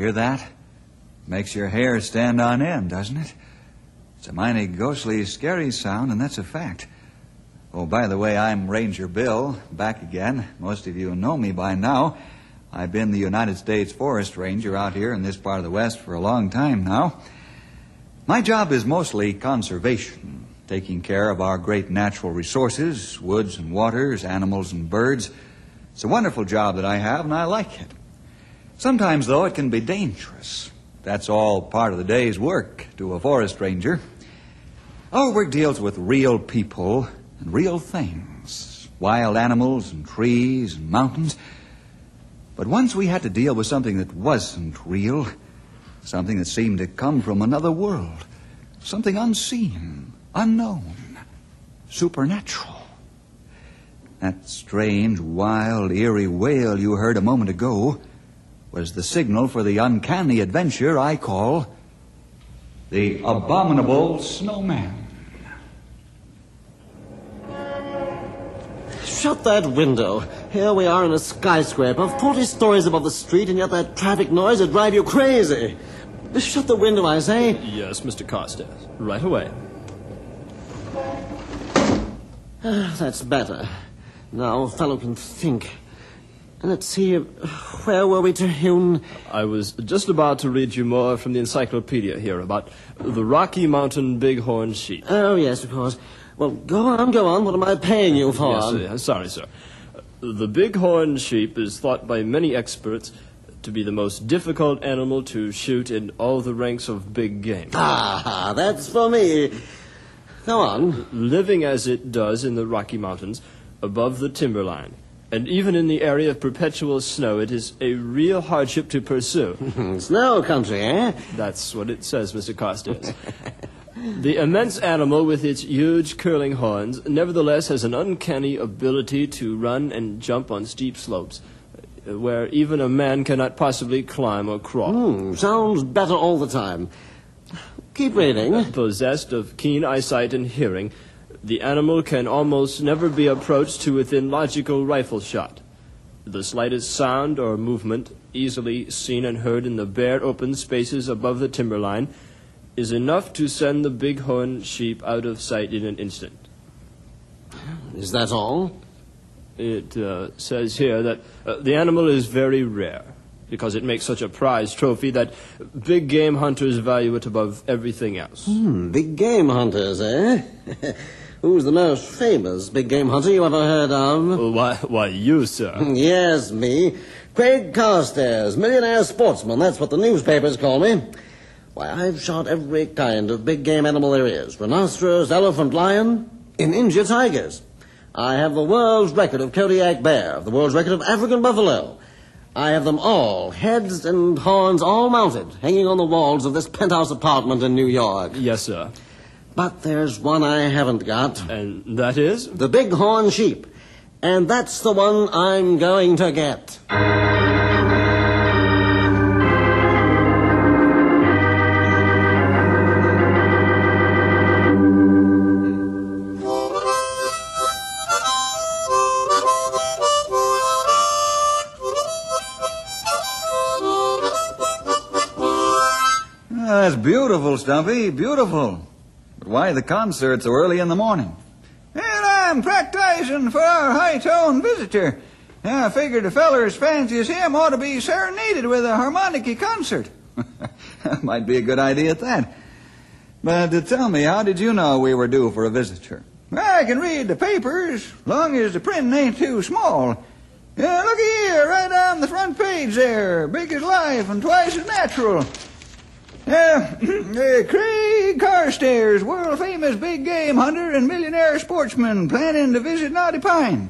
Hear that? Makes your hair stand on end, doesn't it? It's a mighty ghostly, scary sound, and that's a fact. Oh, by the way, I'm Ranger Bill, back again. Most of you know me by now. I've been the United States Forest Ranger out here in this part of the West for a long time now. My job is mostly conservation, taking care of our great natural resources, woods and waters, animals and birds. It's a wonderful job that I have, and I like it. Sometimes, though, it can be dangerous. That's all part of the day's work to a forest ranger. Our work deals with real people and real things wild animals and trees and mountains. But once we had to deal with something that wasn't real, something that seemed to come from another world, something unseen, unknown, supernatural. That strange, wild, eerie wail you heard a moment ago was the signal for the uncanny adventure I call the Abominable Snowman. Shut that window. Here we are in a skyscraper, 40 stories above the street, and yet that traffic noise would drive you crazy. Shut the window, I say. Yes, Mr. Carstairs. Right away. Ah, that's better. Now a fellow can think. Let's see, where were we, to Terhune? I was just about to read you more from the encyclopedia here about the Rocky Mountain Bighorn sheep. Oh, yes, of course. Well, go on, go on. What am I paying you for? Yes, uh, sorry, sir. The bighorn sheep is thought by many experts to be the most difficult animal to shoot in all the ranks of big game. Ah, that's for me. Go on. Living as it does in the Rocky Mountains, above the timberline, and even in the area of perpetual snow, it is a real hardship to pursue. Snow country, eh? That's what it says, Mr. Carstairs. the immense animal with its huge curling horns nevertheless has an uncanny ability to run and jump on steep slopes uh, where even a man cannot possibly climb or crawl. Hmm, sounds better all the time. Keep reading. Possessed of keen eyesight and hearing, the animal can almost never be approached to within logical rifle shot. The slightest sound or movement, easily seen and heard in the bare open spaces above the timberline, is enough to send the bighorn sheep out of sight in an instant. Is that all? It uh, says here that uh, the animal is very rare because it makes such a prized trophy that big game hunters value it above everything else. Hmm, big game hunters, eh? Who's the most famous big game hunter you ever heard of? Why, why you, sir? yes, me. Craig Carstairs, millionaire sportsman. That's what the newspapers call me. Why, I've shot every kind of big game animal there is rhinoceros, elephant, lion, in India tigers. I have the world's record of Kodiak bear, the world's record of African buffalo. I have them all, heads and horns all mounted, hanging on the walls of this penthouse apartment in New York. Yes, sir. But there's one I haven't got. And that is? The bighorn sheep. And that's the one I'm going to get. Ah, that's beautiful, Stumpy. Beautiful. Why the concert so early in the morning? And I'm practicing for our high-toned visitor. I figured a feller as fancy as him ought to be serenaded with a harmonica concert. might be a good idea at that. But uh, tell me, how did you know we were due for a visitor? I can read the papers, long as the print ain't too small. Yeah, looky here, right on the front page there, big as life and twice as natural. Uh, Craig Carstairs, world famous big game hunter and millionaire sportsman, planning to visit Knotty Pine.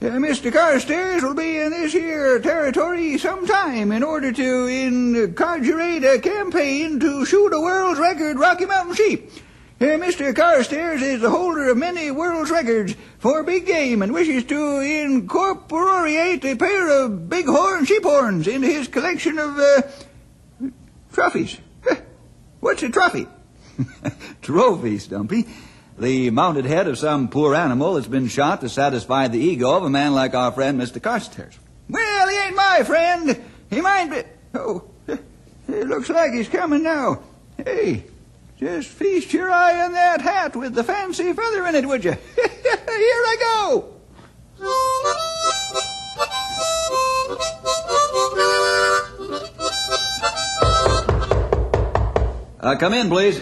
Uh, Mr. Carstairs will be in this here territory sometime in order to incarcerate a campaign to shoot a world's record Rocky Mountain sheep. Uh, Mr. Carstairs is the holder of many world's records for big game and wishes to incorporate a pair of bighorn sheep horns into his collection of uh, trophies. What's your trophy? Trophy, Stumpy. The mounted head of some poor animal that's been shot to satisfy the ego of a man like our friend Mr. Carstairs. Well, he ain't my friend. He might be. Oh, it looks like he's coming now. Hey, just feast your eye on that hat with the fancy feather in it, would you? Here I go. Uh, come in, please.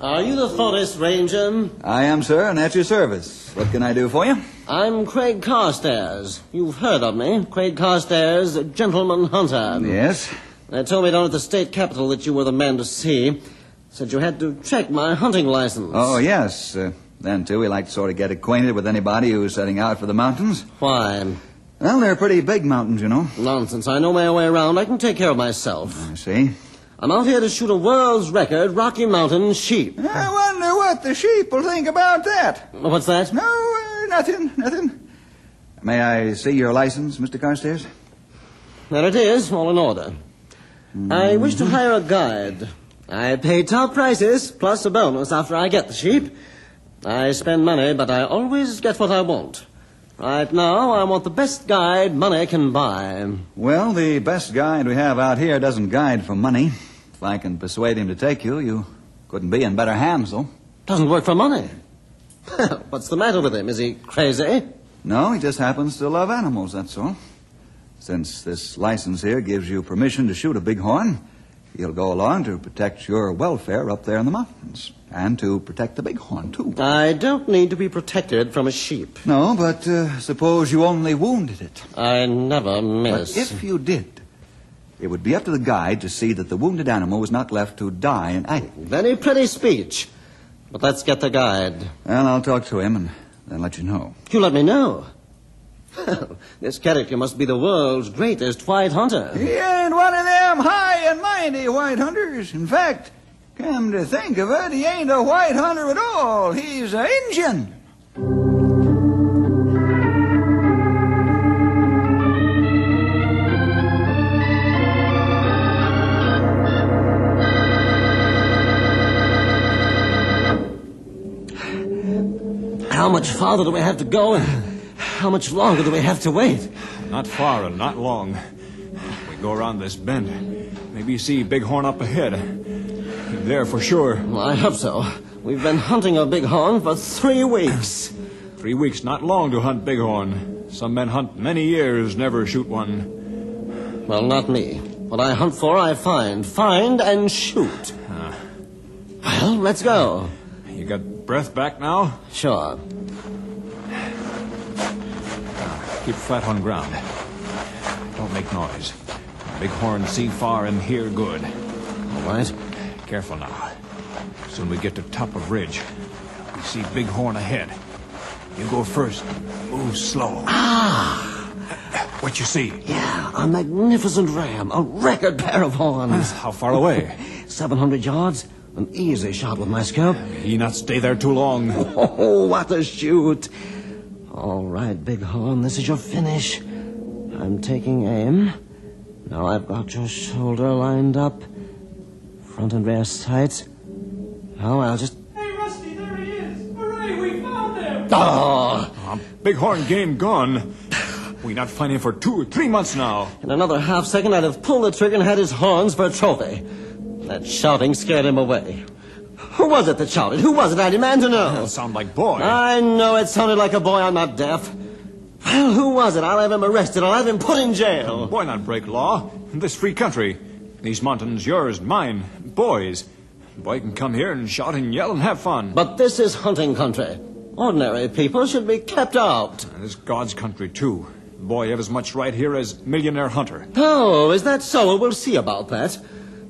Are you the Forest Ranger? I am, sir, and at your service. What can I do for you? I'm Craig Carstairs. You've heard of me. Craig Carstairs, gentleman hunter. Yes. They told me down at the state capitol that you were the man to see. Said you had to check my hunting license. Oh, yes. Uh, then, too, we like to sort of get acquainted with anybody who's setting out for the mountains. Why? Well, they're pretty big mountains, you know. Nonsense. I know my way around. I can take care of myself. I see. I'm out here to shoot a world's record Rocky Mountain sheep. I wonder what the sheep will think about that. What's that? No, uh, nothing, nothing. May I see your license, Mr. Carstairs? There it is, all in order. I wish to hire a guide. I pay top prices, plus a bonus after I get the sheep. I spend money, but I always get what I want. Right now, I want the best guide money can buy. Well, the best guide we have out here doesn't guide for money. If I can persuade him to take you, you couldn't be in better hands, though. Doesn't work for money. What's the matter with him? Is he crazy? No, he just happens to love animals, that's all. Since this license here gives you permission to shoot a bighorn, he'll go along to protect your welfare up there in the mountains. And to protect the bighorn, too. I don't need to be protected from a sheep. No, but uh, suppose you only wounded it. I never miss. But if you did, it would be up to the guide to see that the wounded animal was not left to die in agony. Very pretty speech. But let's get the guide. Well, I'll talk to him and then let you know. You let me know. this character must be the world's greatest white hunter. He ain't one of them high and mighty white hunters. In fact, come to think of it, he ain't a white hunter at all. He's an Indian. How much farther do we have to go? And how much longer do we have to wait? Not far and not long. We go around this bend. Maybe you see Bighorn up ahead. There for sure. Well, I hope so. We've been hunting a bighorn for three weeks. Three weeks not long to hunt Bighorn. Some men hunt many years, never shoot one. Well, not me. What I hunt for, I find. Find and shoot. Ah. Well, let's go. You got breath back now? Sure. Keep flat on ground. Don't make noise. Bighorn see far and hear good. All right. Careful now. Soon we get to top of ridge. We see Bighorn ahead. You go first. Move slow. Ah! What you see? Yeah, a magnificent ram. A record pair of horns. How far away? 700 yards. An easy shot with my scope. He not stay there too long. Oh, what a shoot. All right, Big Horn, this is your finish. I'm taking aim. Now I've got your shoulder lined up. Front and rear sights. Now I'll just. Hey, Rusty, there he is! Hooray, we found him! Oh! Uh, Bighorn game gone. We not find him for two or three months now. In another half second, I'd have pulled the trigger and had his horns for a trophy. That shouting scared him away. Who was it that shouted? Who was it? I demand to know. That sound like boy. I know it sounded like a boy. I'm not deaf. Well, who was it? I'll have him arrested. I'll have him put in jail. Boy not break law. This free country. These mountains yours, mine, boys. Boy can come here and shout and yell and have fun. But this is hunting country. Ordinary people should be kept out. And it's God's country, too. Boy have as much right here as millionaire hunter. Oh, is that so? We'll see about that.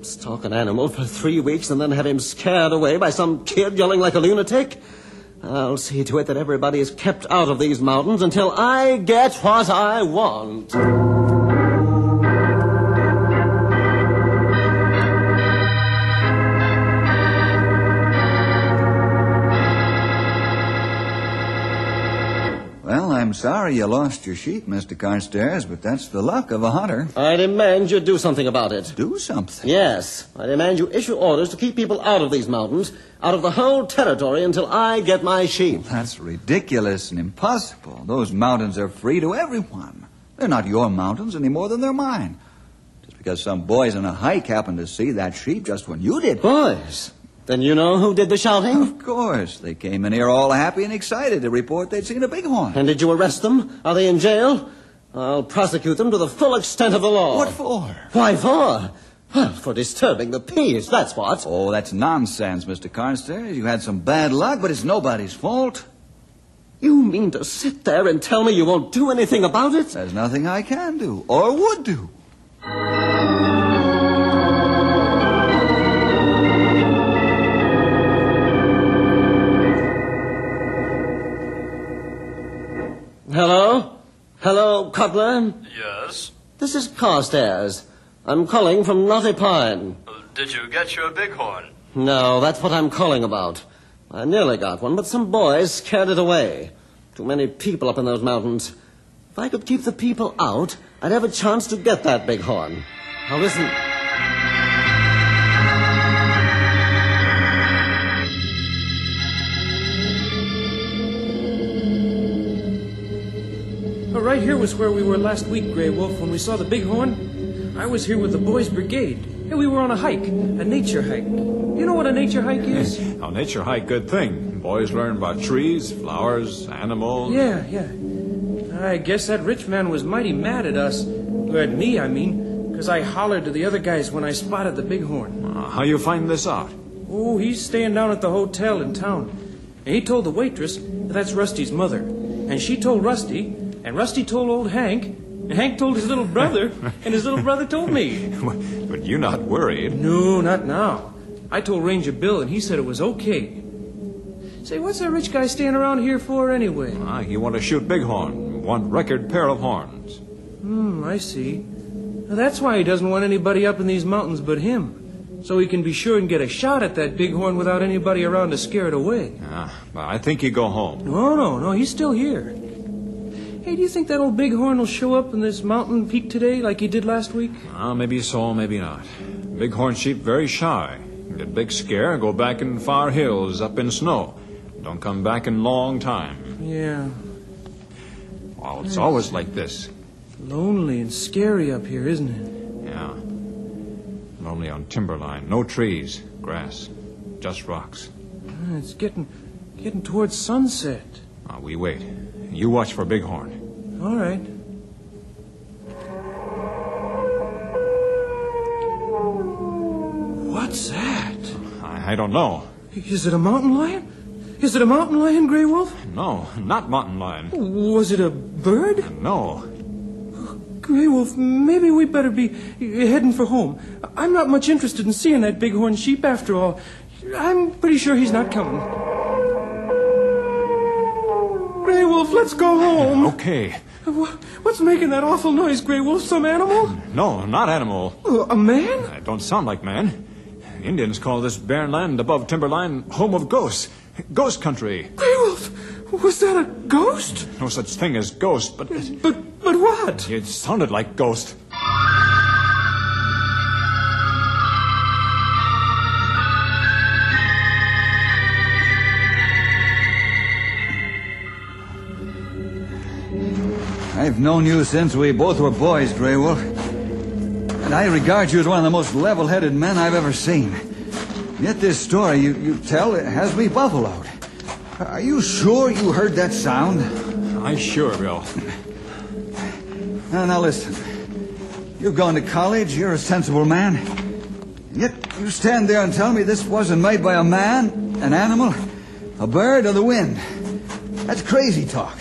Stalk an animal for three weeks and then have him scared away by some kid yelling like a lunatic? I'll see to it that everybody is kept out of these mountains until I get what I want. I'm sorry you lost your sheep, Mr. Carstairs, but that's the luck of a hunter. I demand you do something about it. Do something. Yes, I demand you issue orders to keep people out of these mountains, out of the whole territory until I get my sheep. That's ridiculous and impossible. Those mountains are free to everyone. They're not your mountains any more than they're mine. Just because some boys on a hike happened to see that sheep just when you did. Boys, then you know who did the shouting? Of course. They came in here all happy and excited to report they'd seen a bighorn. And did you arrest them? Are they in jail? I'll prosecute them to the full extent of the law. What for? Why for? Well, for disturbing the peace, that's what. Oh, that's nonsense, Mr. Carstairs. You had some bad luck, but it's nobody's fault. You mean to sit there and tell me you won't do anything about it? There's nothing I can do or would do. Hello? Hello, Cutler? Yes. This is Carstairs. I'm calling from Knotty Pine. Oh, did you get your bighorn? No, that's what I'm calling about. I nearly got one, but some boys scared it away. Too many people up in those mountains. If I could keep the people out, I'd have a chance to get that bighorn. Now listen. Right here was where we were last week, Grey Wolf, when we saw the bighorn. I was here with the boys' brigade. And we were on a hike, a nature hike. You know what a nature hike is? Now, nature hike, good thing. Boys learn about trees, flowers, animals. Yeah, yeah. I guess that rich man was mighty mad at us. Or at me, I mean. Because I hollered to the other guys when I spotted the bighorn. Uh, how you find this out? Oh, he's staying down at the hotel in town. And he told the waitress that that's Rusty's mother. And she told Rusty, and Rusty told old Hank, and Hank told his little brother, and his little brother told me. But you're not worried. No, not now. I told Ranger Bill, and he said it was okay. Say, what's that rich guy staying around here for anyway? Ah, he want to shoot bighorn. Want record pair of horns. Hmm, I see. Now, that's why he doesn't want anybody up in these mountains but him. So he can be sure and get a shot at that bighorn without anybody around to scare it away. Ah, but I think you go home. No, no, no, he's still here. Hey, do you think that old bighorn will show up in this mountain peak today like he did last week? Ah, maybe so, maybe not. Bighorn sheep very shy. Get big scare, go back in far hills, up in snow. Don't come back in long time. Yeah. Well, it's always like this. Lonely and scary up here, isn't it? Yeah. Lonely on timberline. No trees, grass, just rocks. Ah, It's getting getting towards sunset. Ah, we wait. You watch for bighorn. All right. What's that? I, I don't know. Is it a mountain lion? Is it a mountain lion, Grey Wolf? No, not mountain lion. Was it a bird? No. Grey Wolf, maybe we better be heading for home. I'm not much interested in seeing that bighorn sheep after all. I'm pretty sure he's not coming. Wolf, let's go home. Okay. What's making that awful noise, Grey Wolf? Some animal? No, not animal. Uh, A man? It don't sound like man. Indians call this barren land above timberline home of ghosts. Ghost country. Grey Wolf, was that a ghost? No such thing as ghost, but But but what? it sounded like ghost. I've known you since we both were boys, Grey Wolf. And I regard you as one of the most level headed men I've ever seen. Yet this story you, you tell it has me buffaloed. Are you sure you heard that sound? I sure, Bill. Now, now listen. You've gone to college, you're a sensible man. Yet you stand there and tell me this wasn't made by a man, an animal, a bird, or the wind. That's crazy talk.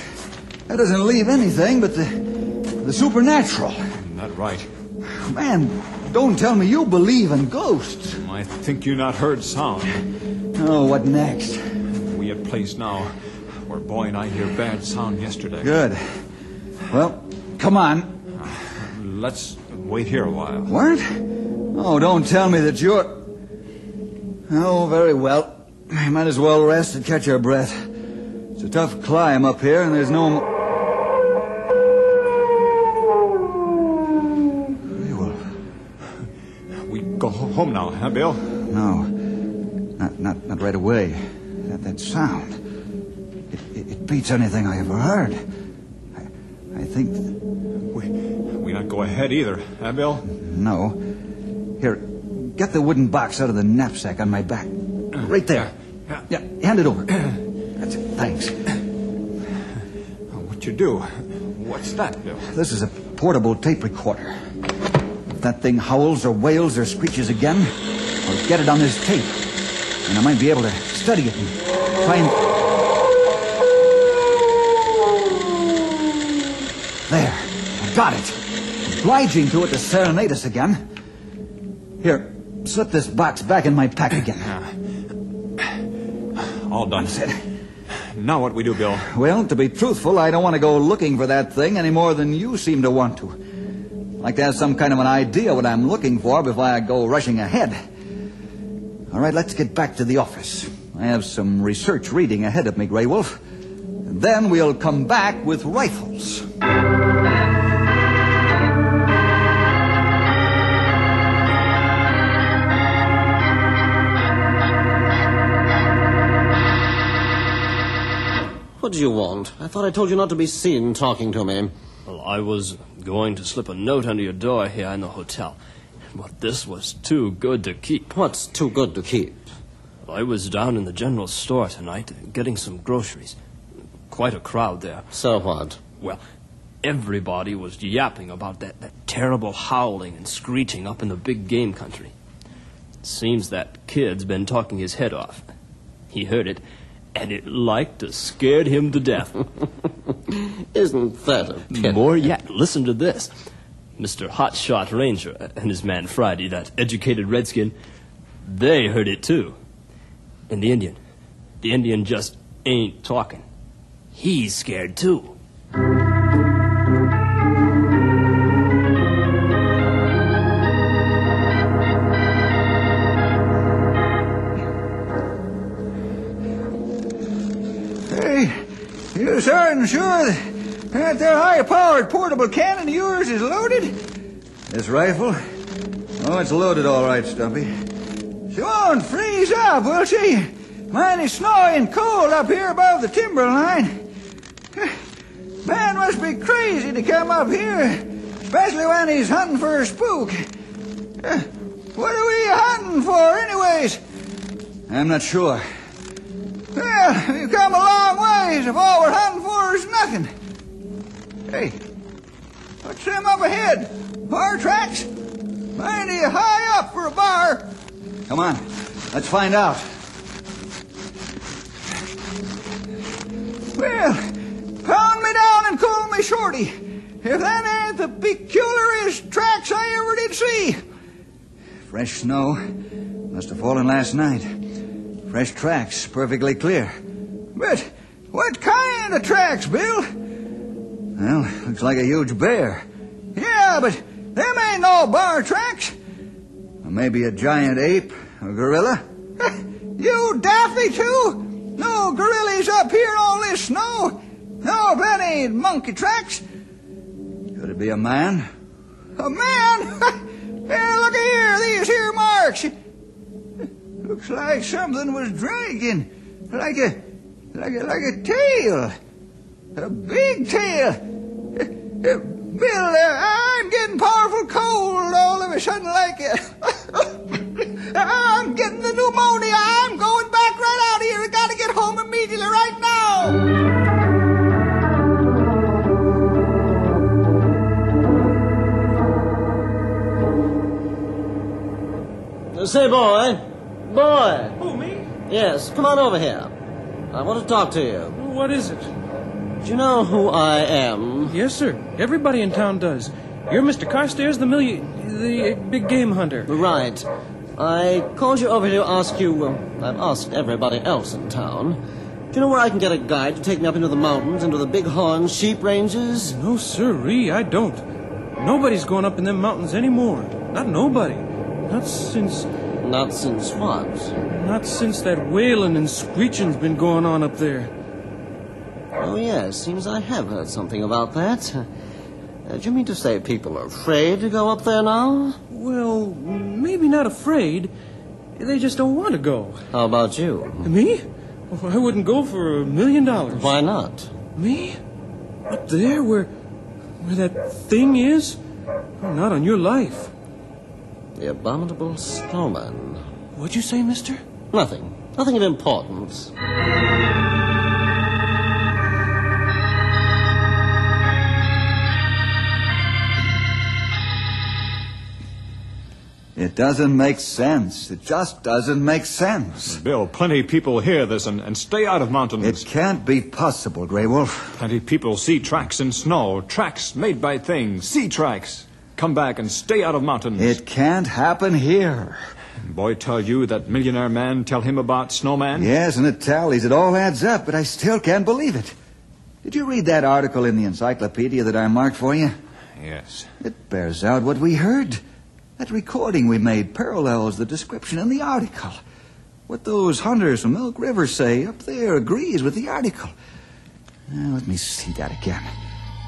That doesn't leave anything but the, the supernatural. Not right. Man, don't tell me you believe in ghosts. I think you not heard sound. Oh, what next? We at place now where boy and I hear bad sound yesterday. Good. Well, come on. Let's wait here a while. What? Oh, don't tell me that you're. Oh, very well. Might as well rest and catch your breath. It's a tough climb up here, and there's no. mo- Hey, Wolf. We go home now, huh, Bill? No, not not not right away. That that sound. It, it, it beats anything I ever heard. I, I think We, we not go ahead either, huh, Bill? no. Here, get the wooden box out of the knapsack on my back. Right there. Yeah, hand it over. That's it. Thanks. What you do? What's that, Bill? This is a portable tape recorder. If that thing howls or wails or screeches again, I'll get it on this tape. And I might be able to study it and find. There. I got it. Obliging to it to serenade us again. Here, slip this box back in my pack again. All done. That's it. Now what we do, Bill? Well, to be truthful, I don't want to go looking for that thing any more than you seem to want to. Like to have some kind of an idea what I'm looking for before I go rushing ahead. All right, let's get back to the office. I have some research reading ahead of me, Grey Wolf. Then we'll come back with rifles. What do you want? I thought I told you not to be seen talking to me. Well, I was going to slip a note under your door here in the hotel, but this was too good to keep. What's too good to keep? I was down in the general store tonight getting some groceries. Quite a crowd there. So what? Well, everybody was yapping about that, that terrible howling and screeching up in the big game country. It seems that kid's been talking his head off. He heard it, and it like to scared him to death. Isn't that a pity? More yet, listen to this. Mr. Hotshot Ranger and his man Friday, that educated redskin, they heard it too. And the Indian, the Indian just ain't talking. He's scared too. Certain sure that, their high-powered portable cannon of yours is loaded? This rifle? Oh, it's loaded all right, Stumpy. She won't freeze up, will she? Mighty snowy and cold up here above the timberline. Man must be crazy to come up here, especially when he's hunting for a spook. What are we hunting for, anyways? I'm not sure. Well, we've come a long ways if all we're hunting for is nothing. Hey, what's them up ahead? Bar tracks? Mighty high up for a bar. Come on, let's find out. Well, pound me down and call me Shorty. If that ain't the peculiarest tracks I ever did see. Fresh snow. Must have fallen last night. Fresh tracks, perfectly clear. But what kind of tracks, Bill? Well, looks like a huge bear. Yeah, but them ain't no bar tracks. Or maybe a giant ape a gorilla. You daffy too? No gorillas up here all this snow. No, that ain't monkey tracks. Could it be a man? A man? hey, look here, these here marks. Looks like something was dragging, like a, like a, like a tail, a big tail. Uh, uh, Bill, uh, I'm getting powerful cold all of a sudden, like. Uh, I'm getting the pneumonia. I'm going back right out of here. I gotta get home immediately, right now. Say, boy. Boy. Who, me? Yes, come on over here. I want to talk to you. What is it? Do you know who I am? Yes, sir. Everybody in town does. You're Mr. Carstairs, the million, the big game hunter. Right. I called you over here to ask you. Uh, I've asked everybody else in town. Do you know where I can get a guide to take me up into the mountains, into the bighorn sheep ranges? No, sirree, I don't. Nobody's going up in them mountains anymore. Not nobody. Not since, Not since what? not since that wailing and screeching's been going on up there. Oh, yes, seems I have heard something about that. Uh, do you mean to say people are afraid to go up there now? Well, maybe not afraid. They just don't want to go. How about you? Me? I wouldn't go for a million dollars. Why not? Me? Up there where where that thing is? Oh, not on your life. The abominable snowman. What'd you say, mister? Nothing. Nothing of importance. It doesn't make sense. It just doesn't make sense. Bill, plenty people hear this and, and stay out of mountains. It can't be possible, Grey Wolf. Plenty people see tracks in snow, tracks made by things, sea tracks. Come back and stay out of mountains. It can't happen here. Boy tell you that millionaire man tell him about snowman? Yes, and it tallies. It all adds up, but I still can't believe it. Did you read that article in the encyclopedia that I marked for you? Yes. It bears out what we heard. That recording we made parallels the description in the article. What those hunters from Elk River say up there agrees with the article. Now, let me see that again.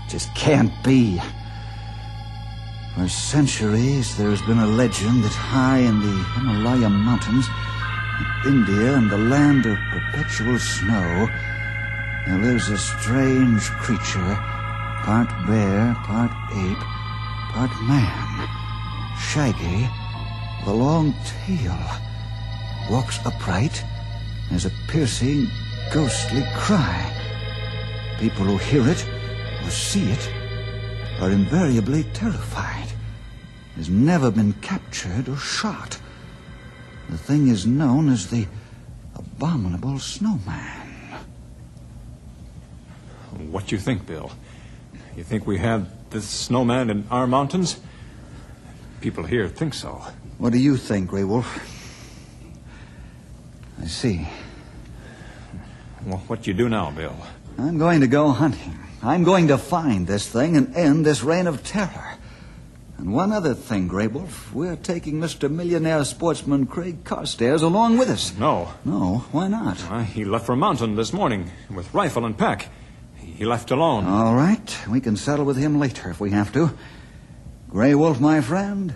Just can't be. For centuries, there's been a legend that high in the Himalaya mountains, in India and the land of perpetual snow, there lives a strange creature, part bear, part ape, part man, shaggy, with a long tail, walks upright, has a piercing, ghostly cry. People who hear it or see it are invariably terrified. Has never been captured or shot. The thing is known as the abominable snowman. What do you think, Bill? You think we have this snowman in our mountains? People here think so. What do you think, Grey Wolf? I see. Well, what you do now, Bill? I'm going to go hunting. I'm going to find this thing and end this reign of terror. And one other thing, Grey Wolf. We're taking Mr. Millionaire Sportsman Craig Carstairs along with us. No. No, why not? Uh, he left for mountain this morning with rifle and pack. He left alone. All right, we can settle with him later if we have to. Grey Wolf, my friend,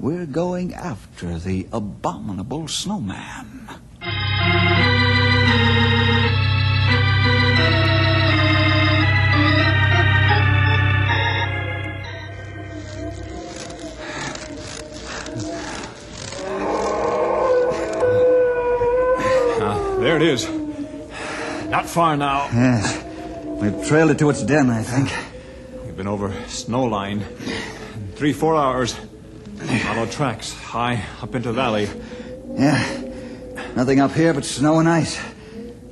we're going after the abominable snowman. There it is. Not far now. Yes, we've trailed it to its den, I think. We've been over snow line. Three, four hours. Follow tracks high up into valley. Yeah, nothing up here but snow and ice.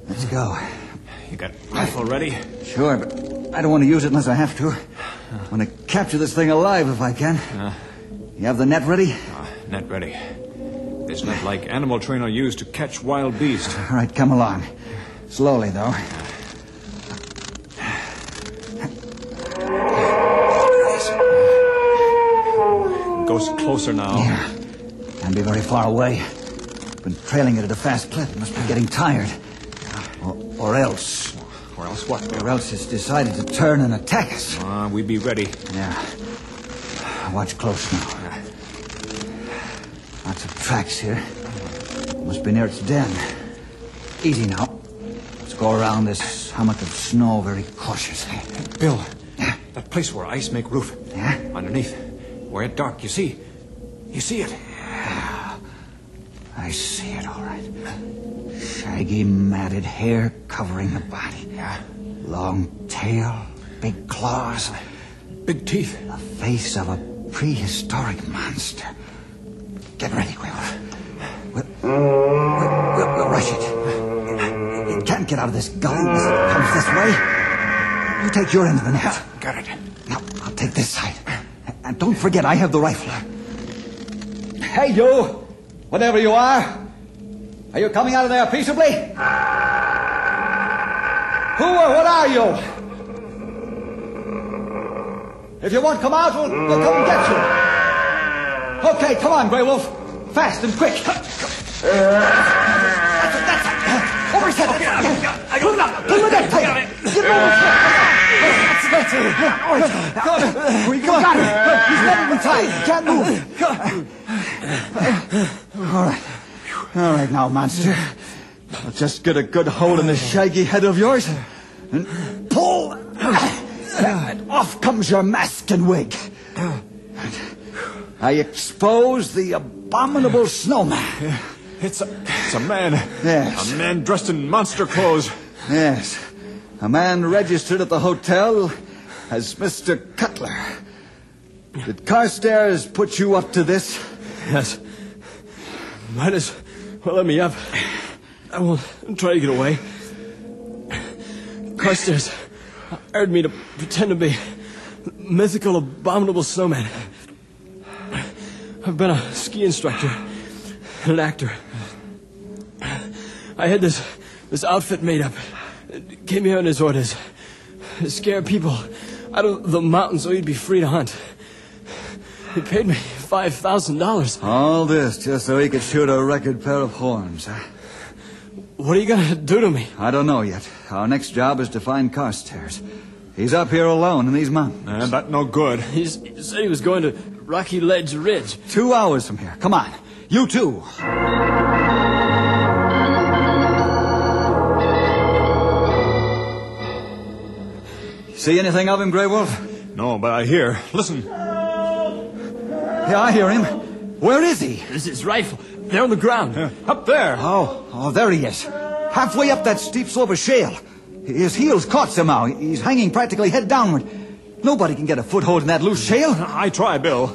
Let's go. You got rifle ready? Sure, but I don't want to use it unless I have to. I want to capture this thing alive if I can. You have the net ready? Uh, net ready. This not like animal trainer used to catch wild beasts. All right, come along. Slowly, though. Goes closer now. Yeah. Can't be very far away. Been trailing it at a fast clip. It must be getting tired. Or, or else. Or else what? Or else it's decided to turn and attack us. Uh, we'd be ready. Yeah. Watch close now. Tracks here. Must be near its den. Easy now. Let's go around this hummock of snow very cautiously. Bill, that place where ice make roof. Yeah? Underneath. Where it dark, you see? You see it? I see it all right. Shaggy, matted hair covering the body. Yeah. Long tail, big claws, Big teeth. the face of a prehistoric monster. Get ready, Quill. We'll, we'll, we'll, we'll rush it. It can't get out of this gully unless it comes this way. You take your end of the net. Got it. Now, I'll take this side. And don't forget, I have the rifle. Hey, you! Whatever you are! Are you coming out of there peaceably? Who or what are you? If you won't come out, we'll, we'll come and get you. Okay, come on, Grey Wolf. Fast and quick. That's it, that's it. Over his head. Pull it up. Pull it up. Give him over his head. That's, it. All right. Come. We got him. He's not even tied. He can't move. All right. All right now, monster. I'll just get a good hold in this shaggy head of yours and pull. And off comes your mask and wig. I expose the abominable snowman. It's a, it's a man. Yes. A man dressed in monster clothes. Yes. A man registered at the hotel as Mr. Cutler. Did Carstairs put you up to this? Yes. Might as well let me up. I will try to get away. Carstairs hired me to pretend to be mythical, abominable snowman. I've been a ski instructor and an actor. I had this this outfit made up. It came here on his orders. To scare people out of the mountains so he'd be free to hunt. He paid me five thousand dollars. All this just so he could shoot a record pair of horns, huh? What are you gonna do to me? I don't know yet. Our next job is to find Carstairs. He's up here alone in these mountains. And that no good. He's, he said he was going to Rocky Ledge Ridge. Two hours from here. Come on. You too. See anything of him, Grey Wolf? No, but I hear. Listen. Yeah, I hear him. Where is he? This is his rifle. They're on the ground. Up there. Oh, oh, there he is. Halfway up that steep slope of shale. His heels caught somehow. He's hanging practically head downward. Nobody can get a foothold in that loose shale. I try, Bill.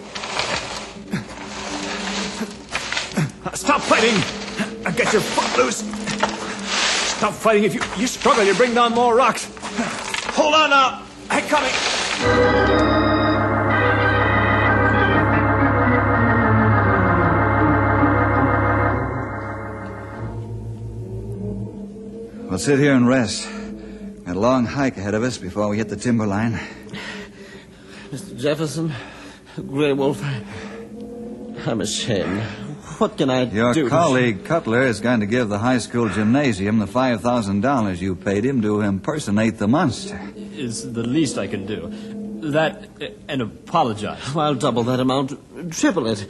Stop fighting! Get your foot loose! Stop fighting. If you, you struggle, you bring down more rocks. Hold on now. I'm coming. We'll sit here and rest. Got a long hike ahead of us before we hit the timberline. Mr. Jefferson, Grey Wolf, I'm ashamed. What can I Your do? Your colleague Cutler is going to give the high school gymnasium the $5,000 you paid him to impersonate the monster. Is the least I can do. That and apologize. I'll double that amount, triple it.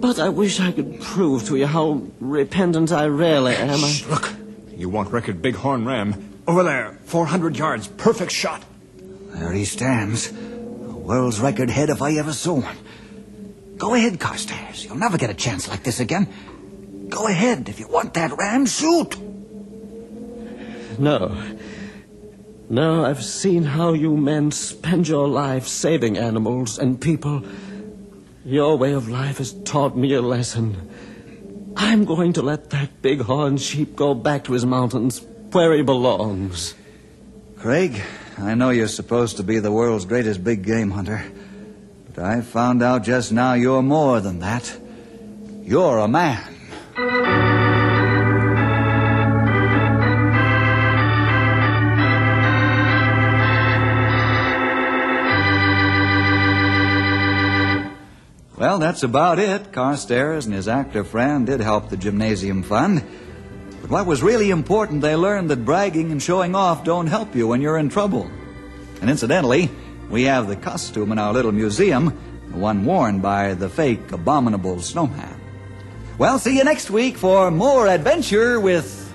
But I wish I could prove to you how repentant I really am. I- Shh, look. You want record Bighorn Ram. Over there. 400 yards. Perfect shot. There he stands. World's record head if I ever saw one. Go ahead, Carstairs. You'll never get a chance like this again. Go ahead. If you want that ram, shoot. No. No, I've seen how you men spend your life saving animals and people. Your way of life has taught me a lesson. I'm going to let that bighorn sheep go back to his mountains where he belongs. Craig, I know you're supposed to be the world's greatest big game hunter. But I found out just now you're more than that. You're a man. Well, that's about it. Carstairs and his actor friend did help the gymnasium fund. But what was really important, they learned that bragging and showing off don't help you when you're in trouble. And incidentally, we have the costume in our little museum, the one worn by the fake abominable snowman. Well, see you next week for more adventure with